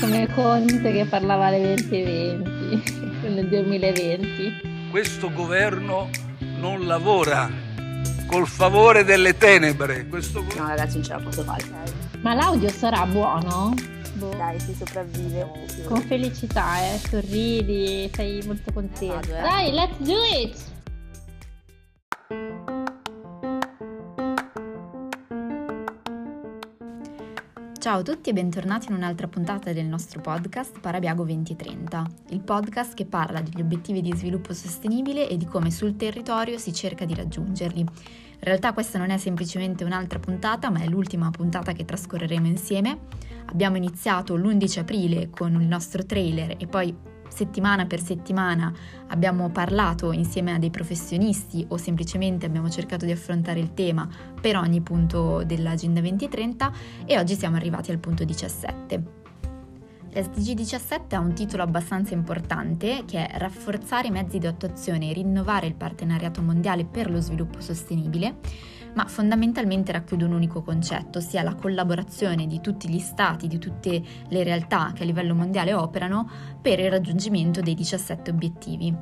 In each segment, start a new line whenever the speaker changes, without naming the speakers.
Come Conte che parlava alle 2020, nel 2020.
Questo governo non lavora col favore delle tenebre. Questo...
No ragazzi non ce la posso fare.
Ma l'audio sarà buono?
Boh. Dai, si sopravvive.
Con felicità, eh, sorridi, sei molto contento.
Eh.
Dai, let's do it!
Ciao a tutti e bentornati in un'altra puntata del nostro podcast Parabiago 2030, il podcast che parla degli obiettivi di sviluppo sostenibile e di come sul territorio si cerca di raggiungerli. In realtà questa non è semplicemente un'altra puntata, ma è l'ultima puntata che trascorreremo insieme. Abbiamo iniziato l'11 aprile con il nostro trailer e poi settimana per settimana abbiamo parlato insieme a dei professionisti o semplicemente abbiamo cercato di affrontare il tema per ogni punto dell'Agenda 2030 e oggi siamo arrivati al punto 17. L'SDG 17 ha un titolo abbastanza importante che è Rafforzare i mezzi di attuazione e rinnovare il partenariato mondiale per lo sviluppo sostenibile ma fondamentalmente racchiude un unico concetto, ossia la collaborazione di tutti gli stati, di tutte le realtà che a livello mondiale operano per il raggiungimento dei 17 obiettivi.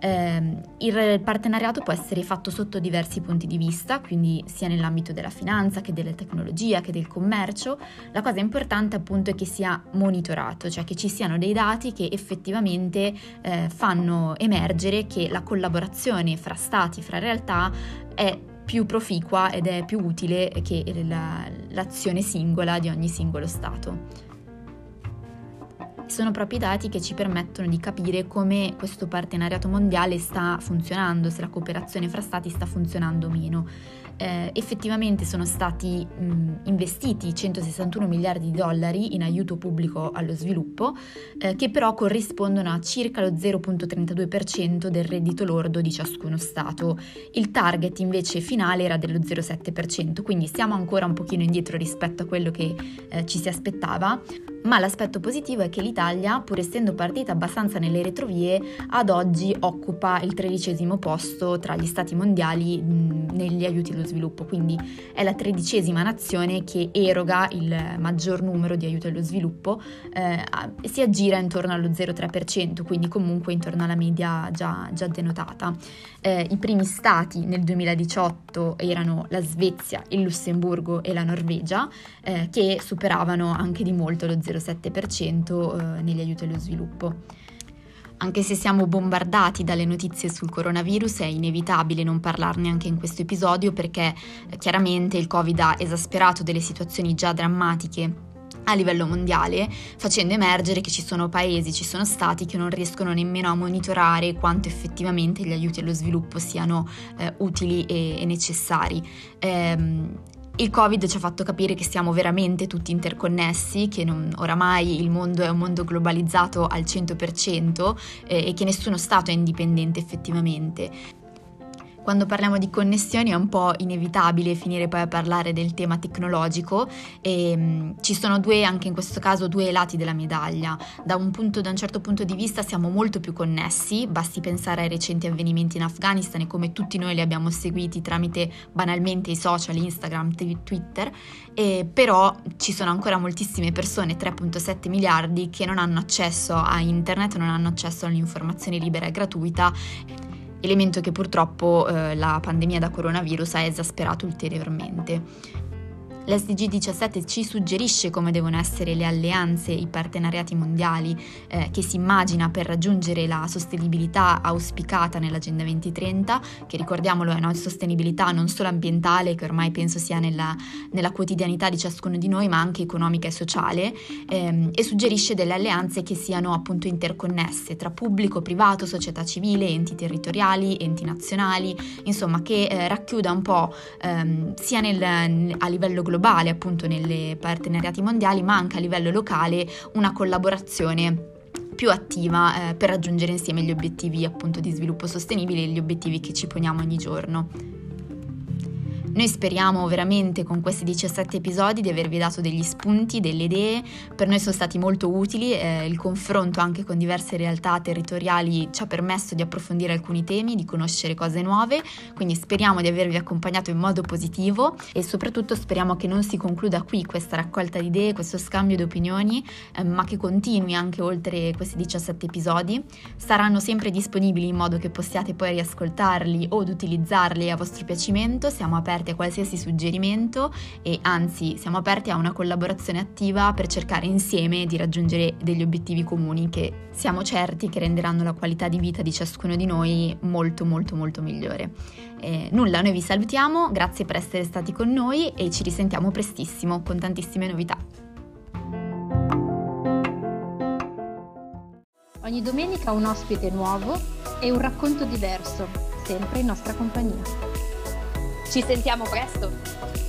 Eh, il partenariato può essere fatto sotto diversi punti di vista, quindi sia nell'ambito della finanza che della tecnologia che del commercio. La cosa importante appunto è che sia monitorato, cioè che ci siano dei dati che effettivamente eh, fanno emergere che la collaborazione fra stati, fra realtà è più proficua ed è più utile che la, l'azione singola di ogni singolo Stato. Sono proprio i dati che ci permettono di capire come questo partenariato mondiale sta funzionando, se la cooperazione fra Stati sta funzionando o meno eh, effettivamente sono stati mh, investiti 161 miliardi di dollari in aiuto pubblico allo sviluppo, eh, che però corrispondono a circa lo 0,32% del reddito lordo di ciascuno Stato. Il target invece finale era dello 0,7%, quindi siamo ancora un pochino indietro rispetto a quello che eh, ci si aspettava, ma l'aspetto positivo è che l'Italia, pur essendo partita abbastanza nelle retrovie, ad oggi occupa il tredicesimo posto tra gli stati mondiali negli aiuti allo sviluppo, quindi è la tredicesima nazione che eroga il maggior numero di aiuti allo sviluppo, eh, si aggira intorno allo 0,3%, quindi comunque intorno alla media già, già denotata. Eh, I primi stati nel 2018 erano la Svezia, il Lussemburgo e la Norvegia, eh, che superavano anche di molto lo 0,3%. 0,07% eh, negli aiuti allo sviluppo. Anche se siamo bombardati dalle notizie sul coronavirus è inevitabile non parlarne anche in questo episodio perché eh, chiaramente il Covid ha esasperato delle situazioni già drammatiche a livello mondiale, facendo emergere che ci sono paesi, ci sono stati che non riescono nemmeno a monitorare quanto effettivamente gli aiuti allo sviluppo siano eh, utili e, e necessari. Ehm, il Covid ci ha fatto capire che siamo veramente tutti interconnessi, che non, oramai il mondo è un mondo globalizzato al 100% eh, e che nessuno Stato è indipendente effettivamente quando parliamo di connessioni è un po' inevitabile finire poi a parlare del tema tecnologico e mh, mm, ci sono due, anche in questo caso, due lati della medaglia. Da un, punto, da un certo punto di vista siamo molto più connessi, basti pensare ai recenti avvenimenti in Afghanistan e come tutti noi li abbiamo seguiti tramite banalmente i social, Instagram, Twitter, e però ci sono ancora moltissime persone, 3.7 miliardi, che non hanno accesso a internet, non hanno accesso all'informazione libera e gratuita elemento che purtroppo eh, la pandemia da coronavirus ha esasperato ulteriormente. L'SDG 17 ci suggerisce come devono essere le alleanze i partenariati mondiali eh, che si immagina per raggiungere la sostenibilità auspicata nell'Agenda 2030, che ricordiamolo è una sostenibilità non solo ambientale, che ormai penso sia nella, nella quotidianità di ciascuno di noi, ma anche economica e sociale, ehm, e suggerisce delle alleanze che siano appunto interconnesse tra pubblico, privato, società civile, enti territoriali, enti nazionali, insomma che eh, racchiuda un po' ehm, sia nel, a livello globale, globale, appunto nelle partenariati mondiali, ma anche a livello locale una collaborazione più attiva eh, per raggiungere insieme gli obiettivi appunto di sviluppo sostenibile e gli obiettivi che ci poniamo ogni giorno. Noi speriamo veramente con questi 17 episodi di avervi dato degli spunti, delle idee, per noi sono stati molto utili, eh, il confronto anche con diverse realtà territoriali ci ha permesso di approfondire alcuni temi, di conoscere cose nuove, quindi speriamo di avervi accompagnato in modo positivo e soprattutto speriamo che non si concluda qui questa raccolta di idee, questo scambio di opinioni, eh, ma che continui anche oltre questi 17 episodi. Saranno sempre disponibili in modo che possiate poi riascoltarli o utilizzarli a vostro piacimento, siamo aperti a qualsiasi suggerimento e anzi siamo aperti a una collaborazione attiva per cercare insieme di raggiungere degli obiettivi comuni che siamo certi che renderanno la qualità di vita di ciascuno di noi molto molto molto migliore. Eh, nulla, noi vi salutiamo, grazie per essere stati con noi e ci risentiamo prestissimo con tantissime novità.
Ogni domenica un ospite nuovo e un racconto diverso, sempre in nostra compagnia.
Ci sentiamo presto!